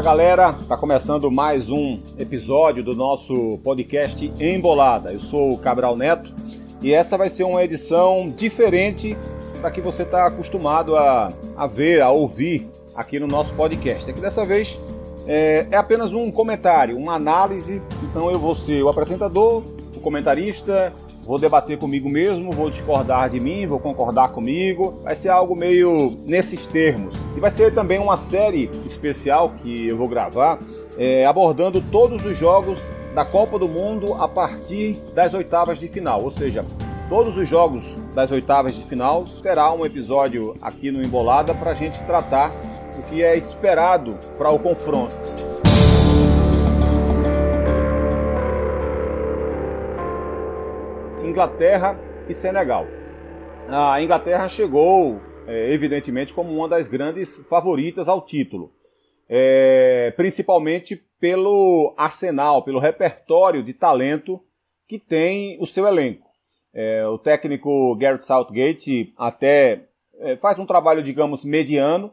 Fala galera, tá começando mais um episódio do nosso podcast Embolada. Eu sou o Cabral Neto e essa vai ser uma edição diferente para que você está acostumado a, a ver, a ouvir aqui no nosso podcast. É que dessa vez é, é apenas um comentário, uma análise. Então eu vou ser o apresentador, o comentarista, vou debater comigo mesmo, vou discordar de mim, vou concordar comigo. Vai ser algo meio nesses termos. E vai ser também uma série especial que eu vou gravar é, abordando todos os jogos da Copa do Mundo a partir das oitavas de final. Ou seja, todos os jogos das oitavas de final terá um episódio aqui no Embolada para a gente tratar o que é esperado para o confronto. Inglaterra e Senegal. A Inglaterra chegou, é, evidentemente, como uma das grandes favoritas ao título, é, principalmente pelo arsenal, pelo repertório de talento que tem o seu elenco. É, o técnico Garrett Southgate até faz um trabalho, digamos, mediano,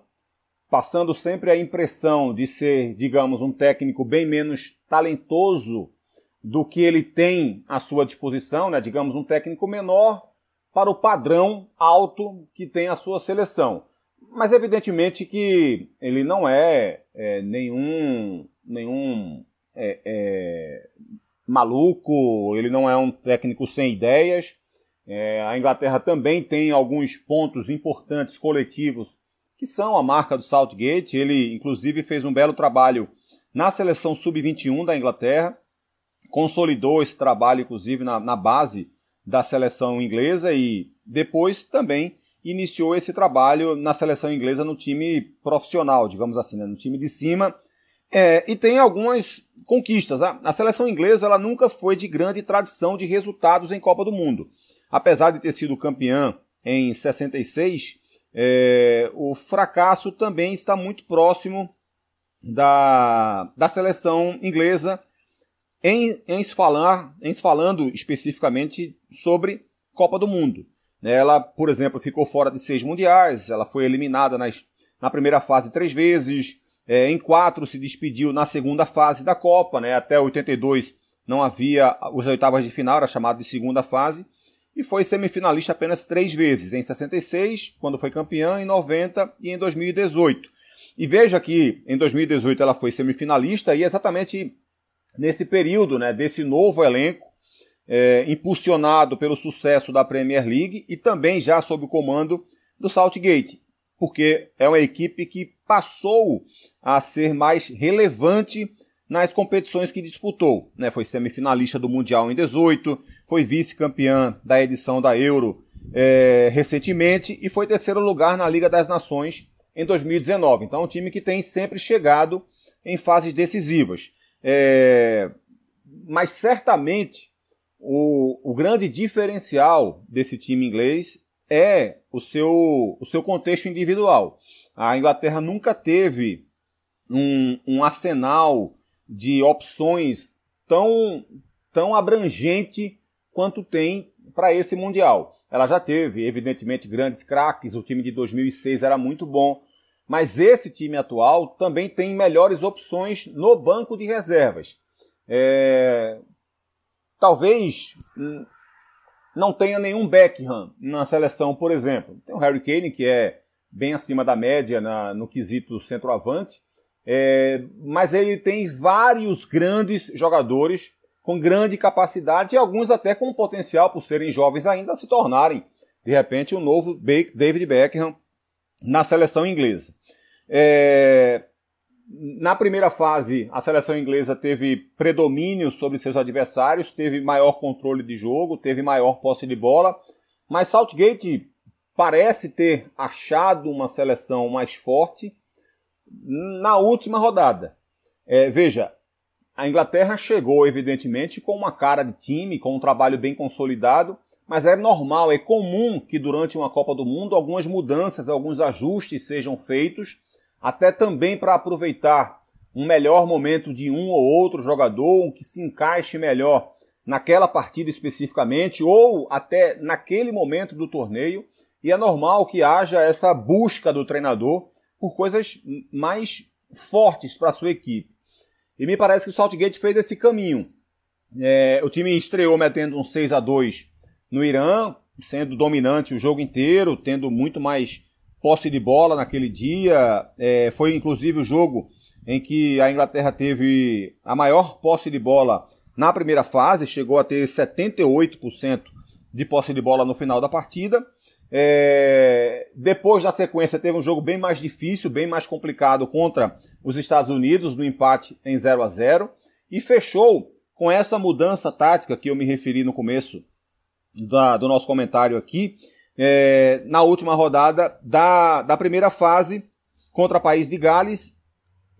passando sempre a impressão de ser, digamos, um técnico bem menos talentoso do que ele tem à sua disposição, né? digamos, um técnico menor para o padrão alto que tem a sua seleção. Mas evidentemente que ele não é, é nenhum, nenhum é, é, maluco, ele não é um técnico sem ideias. É, a Inglaterra também tem alguns pontos importantes coletivos que são a marca do Southgate. Ele, inclusive, fez um belo trabalho na seleção sub-21 da Inglaterra consolidou esse trabalho, inclusive, na, na base da seleção inglesa e depois também iniciou esse trabalho na seleção inglesa no time profissional, digamos assim, né? no time de cima. É, e tem algumas conquistas. A, a, seleção inglesa ela nunca foi de grande tradição de resultados em Copa do Mundo. Apesar de ter sido campeã em 66, é, o fracasso também está muito próximo da, da seleção inglesa em, em, se falar, em se falando especificamente sobre Copa do Mundo. Ela, por exemplo, ficou fora de seis mundiais, ela foi eliminada nas, na primeira fase três vezes, é, em quatro se despediu na segunda fase da Copa, né? até 82 não havia os oitavas de final, era chamado de segunda fase, e foi semifinalista apenas três vezes, em 66, quando foi campeã, em 90 e em 2018. E veja que em 2018 ela foi semifinalista e exatamente nesse período né, desse novo elenco, é, impulsionado pelo sucesso da Premier League e também já sob o comando do Southgate, porque é uma equipe que passou a ser mais relevante nas competições que disputou. Né? Foi semifinalista do Mundial em 18, foi vice-campeã da edição da Euro é, recentemente e foi terceiro lugar na Liga das Nações em 2019. Então, é um time que tem sempre chegado em fases decisivas. É, mas certamente o, o grande diferencial desse time inglês é o seu, o seu contexto individual. A Inglaterra nunca teve um, um arsenal de opções tão, tão abrangente quanto tem para esse Mundial. Ela já teve, evidentemente, grandes craques, o time de 2006 era muito bom, mas esse time atual também tem melhores opções no banco de reservas. É... Talvez não tenha nenhum Beckham na seleção, por exemplo. Tem o Harry Kane, que é bem acima da média na, no quesito centroavante, é... mas ele tem vários grandes jogadores com grande capacidade e alguns até com potencial, por serem jovens ainda, se tornarem, de repente, o um novo David Beckham na seleção inglesa. É, na primeira fase, a seleção inglesa teve predomínio sobre seus adversários, teve maior controle de jogo, teve maior posse de bola, mas Southgate parece ter achado uma seleção mais forte na última rodada. É, veja, a Inglaterra chegou, evidentemente, com uma cara de time, com um trabalho bem consolidado, mas é normal, é comum que durante uma Copa do Mundo algumas mudanças, alguns ajustes sejam feitos, até também para aproveitar um melhor momento de um ou outro jogador, que se encaixe melhor naquela partida especificamente, ou até naquele momento do torneio. E é normal que haja essa busca do treinador por coisas mais fortes para sua equipe. E me parece que o Saltgate fez esse caminho. É, o time estreou metendo um 6 a 2 no Irã, sendo dominante o jogo inteiro, tendo muito mais posse de bola naquele dia. É, foi inclusive o jogo em que a Inglaterra teve a maior posse de bola na primeira fase, chegou a ter 78% de posse de bola no final da partida. É, depois da sequência teve um jogo bem mais difícil, bem mais complicado contra os Estados Unidos no empate em 0 a 0 e fechou com essa mudança tática que eu me referi no começo da, do nosso comentário aqui, é, na última rodada da, da primeira fase contra o País de Gales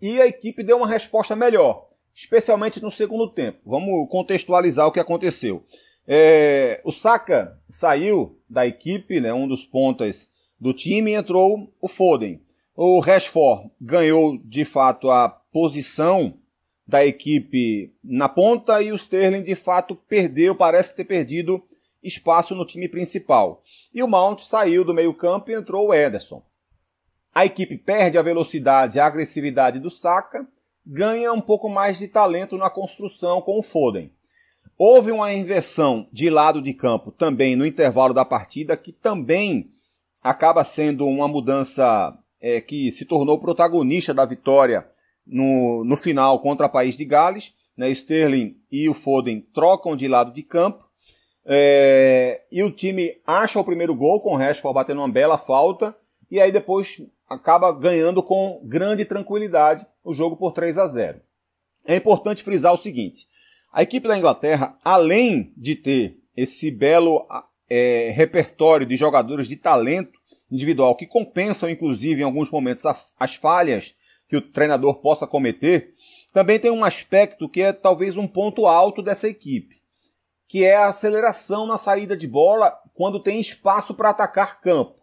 e a equipe deu uma resposta melhor, especialmente no segundo tempo. Vamos contextualizar o que aconteceu. É, o Saka saiu da equipe, né, um dos pontas do time, e entrou o Foden. O Rashford ganhou de fato a posição da equipe na ponta e o Sterling de fato perdeu, parece ter perdido espaço no time principal. E o Mount saiu do meio-campo e entrou o Ederson. A equipe perde a velocidade e a agressividade do Saka, ganha um pouco mais de talento na construção com o Foden. Houve uma inversão de lado de campo também no intervalo da partida, que também acaba sendo uma mudança é, que se tornou protagonista da vitória no, no final contra o País de Gales. Né? Sterling e o Foden trocam de lado de campo. É, e o time acha o primeiro gol com o Rashford batendo uma bela falta. E aí depois acaba ganhando com grande tranquilidade o jogo por 3 a 0. É importante frisar o seguinte: a equipe da Inglaterra, além de ter esse belo é, repertório de jogadores de talento individual que compensam, inclusive, em alguns momentos, as falhas que o treinador possa cometer, também tem um aspecto que é talvez um ponto alto dessa equipe, que é a aceleração na saída de bola quando tem espaço para atacar campo.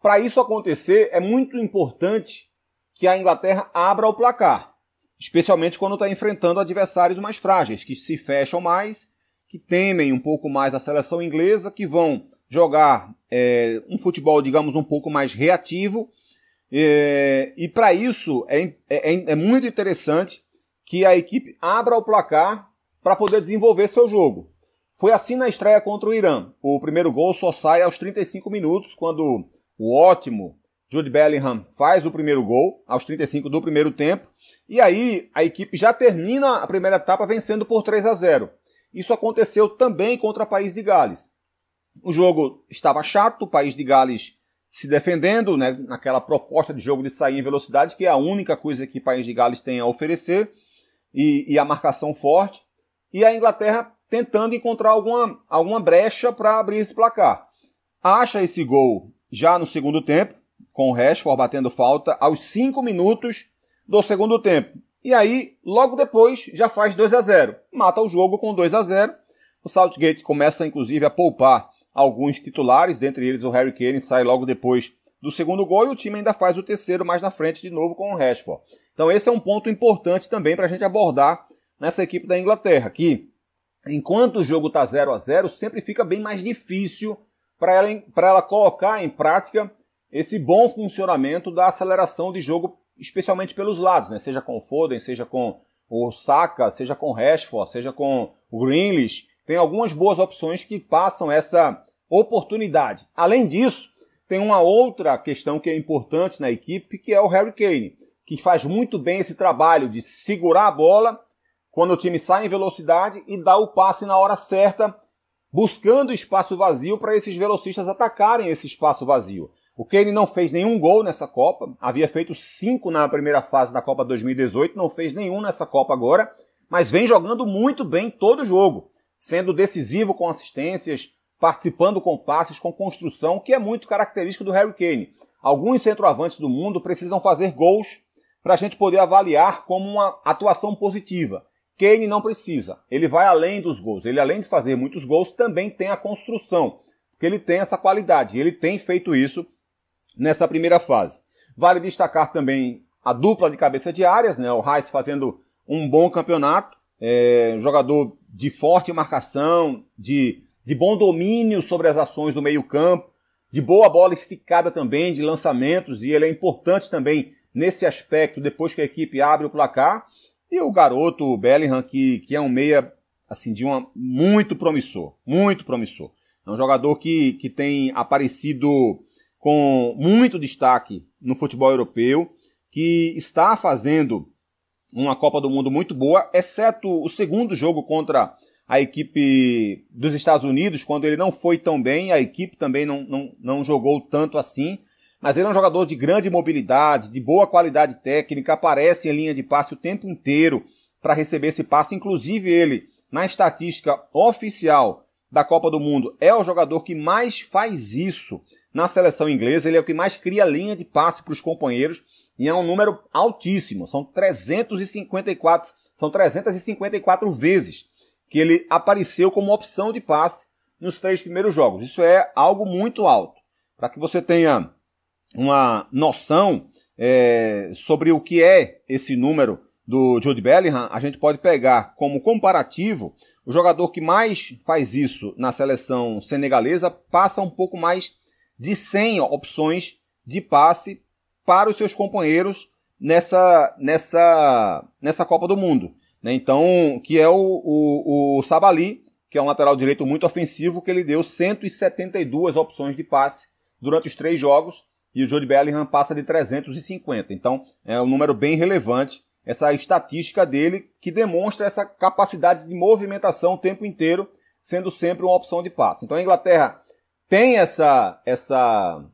Para isso acontecer, é muito importante que a Inglaterra abra o placar especialmente quando está enfrentando adversários mais frágeis, que se fecham mais, que temem um pouco mais a seleção inglesa, que vão jogar é, um futebol, digamos, um pouco mais reativo. É, e para isso é, é, é, muito interessante que a equipe abra o placar para poder desenvolver seu jogo. Foi assim na estreia contra o Irã. O primeiro gol só sai aos 35 minutos, quando o ótimo Jude Bellingham faz o primeiro gol aos 35 do primeiro tempo. E aí a equipe já termina a primeira etapa vencendo por 3 a 0. Isso aconteceu também contra o País de Gales. O jogo estava chato, o País de Gales se defendendo, né, naquela proposta de jogo de sair em velocidade, que é a única coisa que o País de Gales tem a oferecer, e, e a marcação forte. E a Inglaterra tentando encontrar alguma, alguma brecha para abrir esse placar. Acha esse gol já no segundo tempo, com o Rashford batendo falta aos 5 minutos do segundo tempo. E aí, logo depois, já faz 2 a 0 Mata o jogo com 2 a 0 O Southgate começa, inclusive, a poupar alguns titulares, dentre eles o Harry Kane sai logo depois do segundo gol e o time ainda faz o terceiro mais na frente de novo com o Rashford. Então esse é um ponto importante também para a gente abordar nessa equipe da Inglaterra, que enquanto o jogo está 0 a 0 sempre fica bem mais difícil para ela, ela colocar em prática esse bom funcionamento da aceleração de jogo, especialmente pelos lados, né? seja com o Foden, seja com o Saka, seja com o Rashford, seja com o Greenlich. Tem algumas boas opções que passam essa oportunidade. Além disso, tem uma outra questão que é importante na equipe, que é o Harry Kane, que faz muito bem esse trabalho de segurar a bola quando o time sai em velocidade e dar o passe na hora certa, buscando espaço vazio para esses velocistas atacarem esse espaço vazio. O Kane não fez nenhum gol nessa Copa, havia feito cinco na primeira fase da Copa 2018, não fez nenhum nessa Copa agora, mas vem jogando muito bem todo o jogo, sendo decisivo com assistências, participando com passes, com construção, que é muito característico do Harry Kane. Alguns centroavantes do mundo precisam fazer gols para a gente poder avaliar como uma atuação positiva. Kane não precisa, ele vai além dos gols. Ele, além de fazer muitos gols, também tem a construção, porque ele tem essa qualidade. Ele tem feito isso nessa primeira fase. Vale destacar também a dupla de cabeça de áreas, né? O Reis fazendo um bom campeonato, é, jogador de forte marcação, de, de bom domínio sobre as ações do meio campo, de boa bola esticada também, de lançamentos, e ele é importante também nesse aspecto depois que a equipe abre o placar. E o garoto o Bellingham, que, que é um meia assim de uma muito promissor, muito promissor. É um jogador que, que tem aparecido com muito destaque no futebol europeu, que está fazendo uma Copa do Mundo muito boa, exceto o segundo jogo contra a equipe dos Estados Unidos, quando ele não foi tão bem, a equipe também não, não, não jogou tanto assim. Mas ele é um jogador de grande mobilidade, de boa qualidade técnica, aparece em linha de passe o tempo inteiro para receber esse passe. Inclusive, ele, na estatística oficial da Copa do Mundo, é o jogador que mais faz isso na seleção inglesa. Ele é o que mais cria linha de passe para os companheiros e é um número altíssimo. São 354, são 354 vezes que ele apareceu como opção de passe nos três primeiros jogos. Isso é algo muito alto. Para que você tenha uma noção é, sobre o que é esse número do Jude Bellingham, a gente pode pegar como comparativo o jogador que mais faz isso na seleção senegalesa passa um pouco mais de 100 opções de passe para os seus companheiros nessa, nessa, nessa Copa do Mundo. Né? Então, que é o, o, o Sabali, que é um lateral direito muito ofensivo, que ele deu 172 opções de passe durante os três jogos, e o Jody Bellingham passa de 350. Então, é um número bem relevante, essa estatística dele, que demonstra essa capacidade de movimentação o tempo inteiro, sendo sempre uma opção de passe. Então, a Inglaterra tem essa, essa,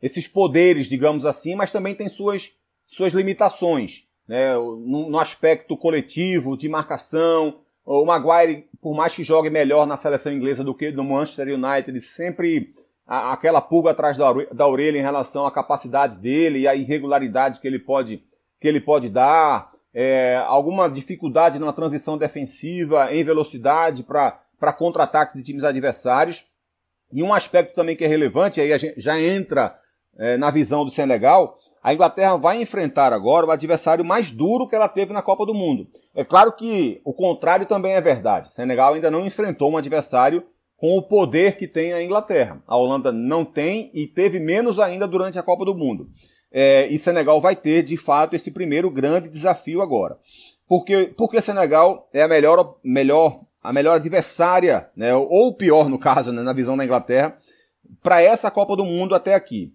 esses poderes, digamos assim, mas também tem suas, suas limitações né, no, no aspecto coletivo, de marcação. O Maguire, por mais que jogue melhor na seleção inglesa do que no Manchester United, sempre aquela pulga atrás da, da orelha em relação à capacidade dele e à irregularidade que ele pode, que ele pode dar. É, alguma dificuldade na transição defensiva, em velocidade para contra-ataques de times adversários. E um aspecto também que é relevante, aí a gente já entra é, na visão do Senegal, a Inglaterra vai enfrentar agora o adversário mais duro que ela teve na Copa do Mundo. É claro que o contrário também é verdade. O Senegal ainda não enfrentou um adversário com o poder que tem a Inglaterra. A Holanda não tem e teve menos ainda durante a Copa do Mundo. É, e Senegal vai ter, de fato, esse primeiro grande desafio agora. Porque, porque Senegal é a melhor, melhor, a melhor adversária, né, ou pior no caso, né, na visão da Inglaterra, para essa Copa do Mundo até aqui.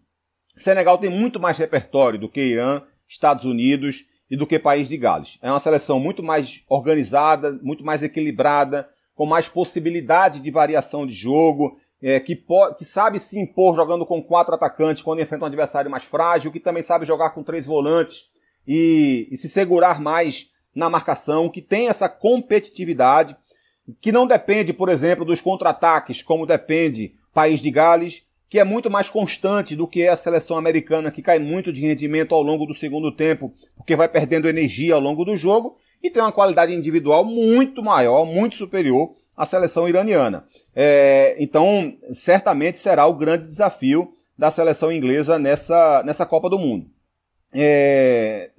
Senegal tem muito mais repertório do que Irã, Estados Unidos e do que País de Gales. É uma seleção muito mais organizada, muito mais equilibrada, com mais possibilidade de variação de jogo, é, que, que, sabe se impor jogando com quatro atacantes quando enfrenta um adversário mais frágil, que também sabe jogar com três volantes e, e se segurar mais na marcação, que tem essa competitividade, que não depende, por exemplo, dos contra-ataques, como depende País de Gales, que é muito mais constante do que a seleção americana, que cai muito de rendimento ao longo do segundo tempo, porque vai perdendo energia ao longo do jogo, e tem uma qualidade individual muito maior, muito superior à seleção iraniana. É, então, certamente será o grande desafio da seleção inglesa nessa, nessa Copa do Mundo. É,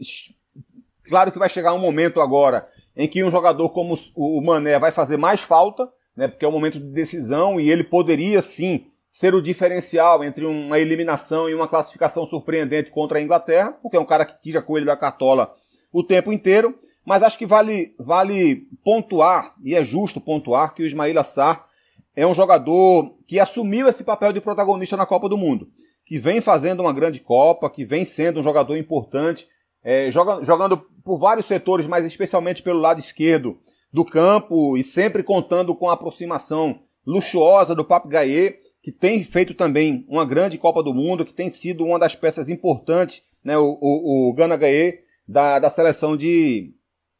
claro que vai chegar um momento agora em que um jogador como o Mané vai fazer mais falta, né, porque é um momento de decisão e ele poderia sim ser o diferencial entre uma eliminação e uma classificação surpreendente contra a Inglaterra, porque é um cara que tira coelho da cartola o tempo inteiro, mas acho que vale, vale pontuar, e é justo pontuar, que o Ismail Assar é um jogador que assumiu esse papel de protagonista na Copa do Mundo, que vem fazendo uma grande Copa, que vem sendo um jogador importante, é, joga, jogando por vários setores, mas especialmente pelo lado esquerdo do campo, e sempre contando com a aproximação luxuosa do Pape Gaye, que tem feito também uma grande Copa do Mundo, que tem sido uma das peças importantes, né, o, o, o Gana Gaye, da, da seleção de,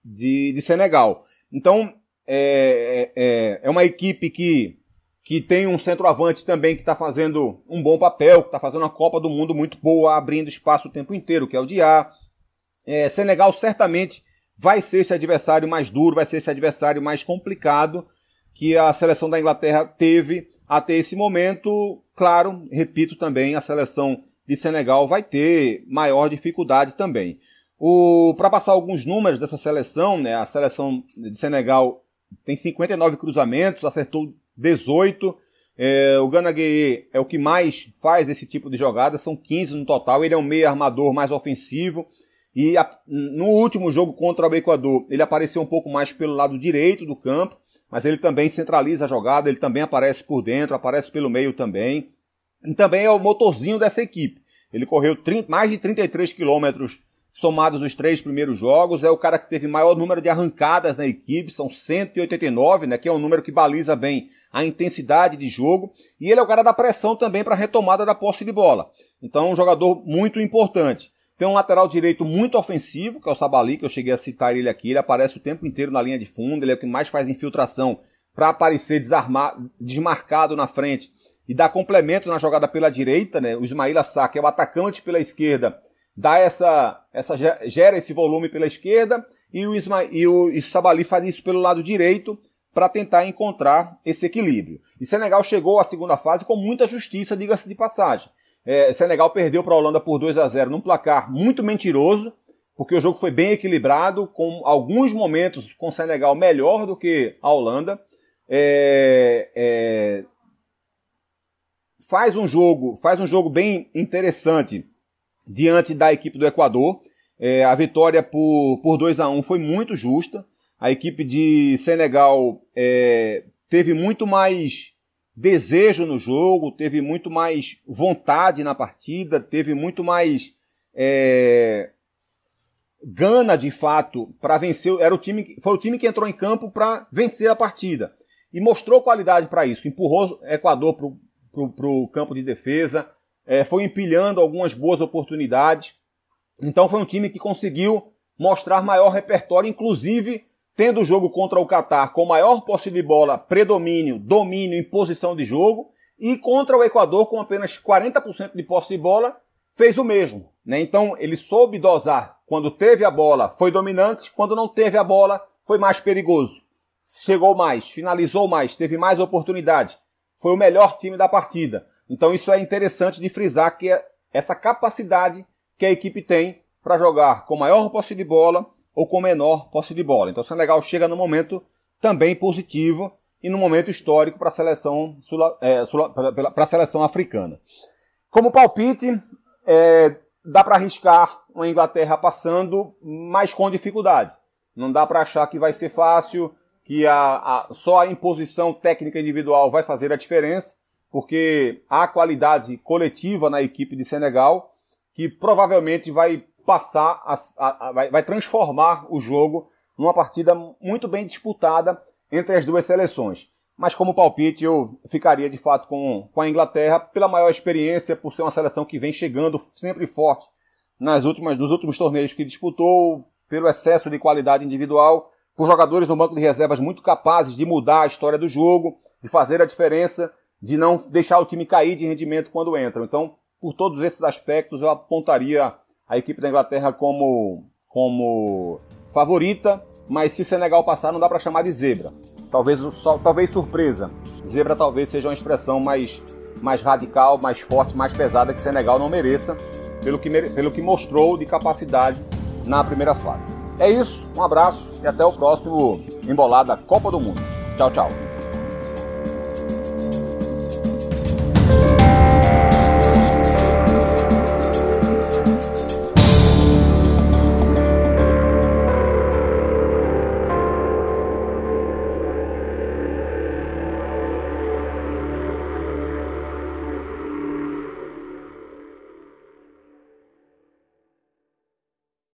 de, de Senegal. Então, é, é, é uma equipe que, que tem um centroavante também que está fazendo um bom papel, que está fazendo uma Copa do Mundo muito boa, abrindo espaço o tempo inteiro, que é o Diá. É, Senegal certamente vai ser esse adversário mais duro, vai ser esse adversário mais complicado que a seleção da Inglaterra teve até esse momento, claro, repito também, a seleção de Senegal vai ter maior dificuldade também. Para passar alguns números dessa seleção, né, a seleção de Senegal tem 59 cruzamentos, acertou 18. É, o Gana Gueye é o que mais faz esse tipo de jogada, são 15 no total. Ele é um meio armador mais ofensivo. E a, no último jogo contra o Equador, ele apareceu um pouco mais pelo lado direito do campo, mas ele também centraliza a jogada, ele também aparece por dentro, aparece pelo meio também. E também é o motorzinho dessa equipe. Ele correu 30, mais de 33 quilômetros somados os três primeiros jogos, é o cara que teve maior número de arrancadas na equipe, são 189, né, que é um número que baliza bem a intensidade de jogo, e ele é o cara da pressão também para a retomada da posse de bola. Então, um jogador muito importante. Tem um lateral direito muito ofensivo, que é o Sabali, que eu cheguei a citar ele aqui, ele aparece o tempo inteiro na linha de fundo, ele é o que mais faz infiltração para aparecer desarmado, desmarcado na frente e dar complemento na jogada pela direita, né? O Ismail Sá, que é o atacante pela esquerda, dá essa, essa gera esse volume pela esquerda e o, Isma, e o, e o Sabali faz isso pelo lado direito para tentar encontrar esse equilíbrio. E Senegal chegou à segunda fase com muita justiça, diga-se de passagem. É, Senegal perdeu para a Holanda por 2 a 0 num placar muito mentiroso, porque o jogo foi bem equilibrado, com alguns momentos com Senegal melhor do que a Holanda. É, é, faz um jogo, faz um jogo bem interessante diante da equipe do Equador. É, a vitória por, por 2 a 1 foi muito justa. A equipe de Senegal é, teve muito mais desejo no jogo, teve muito mais vontade na partida, teve muito mais é, gana de fato para vencer. Era o time, foi o time que entrou em campo para vencer a partida e mostrou qualidade para isso. Empurrou Equador para o campo de defesa, é, foi empilhando algumas boas oportunidades. Então foi um time que conseguiu mostrar maior repertório, inclusive tendo o jogo contra o Catar com maior posse de bola, predomínio, domínio em posição de jogo, e contra o Equador com apenas 40% de posse de bola, fez o mesmo. Né? Então ele soube dosar. Quando teve a bola, foi dominante, quando não teve a bola, foi mais perigoso. Chegou mais, finalizou mais, teve mais oportunidade. Foi o melhor time da partida. Então isso é interessante de frisar que é essa capacidade que a equipe tem para jogar com maior posse de bola ou com menor posse de bola. Então o Senegal chega no momento também positivo e no momento histórico para a seleção, é, para a seleção africana. Como palpite, é, dá para arriscar uma Inglaterra passando, mas com dificuldade. Não dá para achar que vai ser fácil, que a, a, só a imposição técnica individual vai fazer a diferença porque há qualidade coletiva na equipe de Senegal que provavelmente vai passar, a, a, a, vai, vai transformar o jogo numa partida muito bem disputada entre as duas seleções. Mas como palpite, eu ficaria de fato com, com a Inglaterra pela maior experiência, por ser uma seleção que vem chegando sempre forte nas últimas, nos últimos torneios que disputou, pelo excesso de qualidade individual, por jogadores no banco de reservas muito capazes de mudar a história do jogo, de fazer a diferença de não deixar o time cair de rendimento quando entram. Então, por todos esses aspectos, eu apontaria a equipe da Inglaterra como, como favorita, mas se Senegal passar, não dá para chamar de zebra. Talvez, só, talvez surpresa. Zebra talvez seja uma expressão mais, mais radical, mais forte, mais pesada que Senegal não mereça, pelo que, pelo que mostrou de capacidade na primeira fase. É isso, um abraço e até o próximo Embolada Copa do Mundo. Tchau, tchau.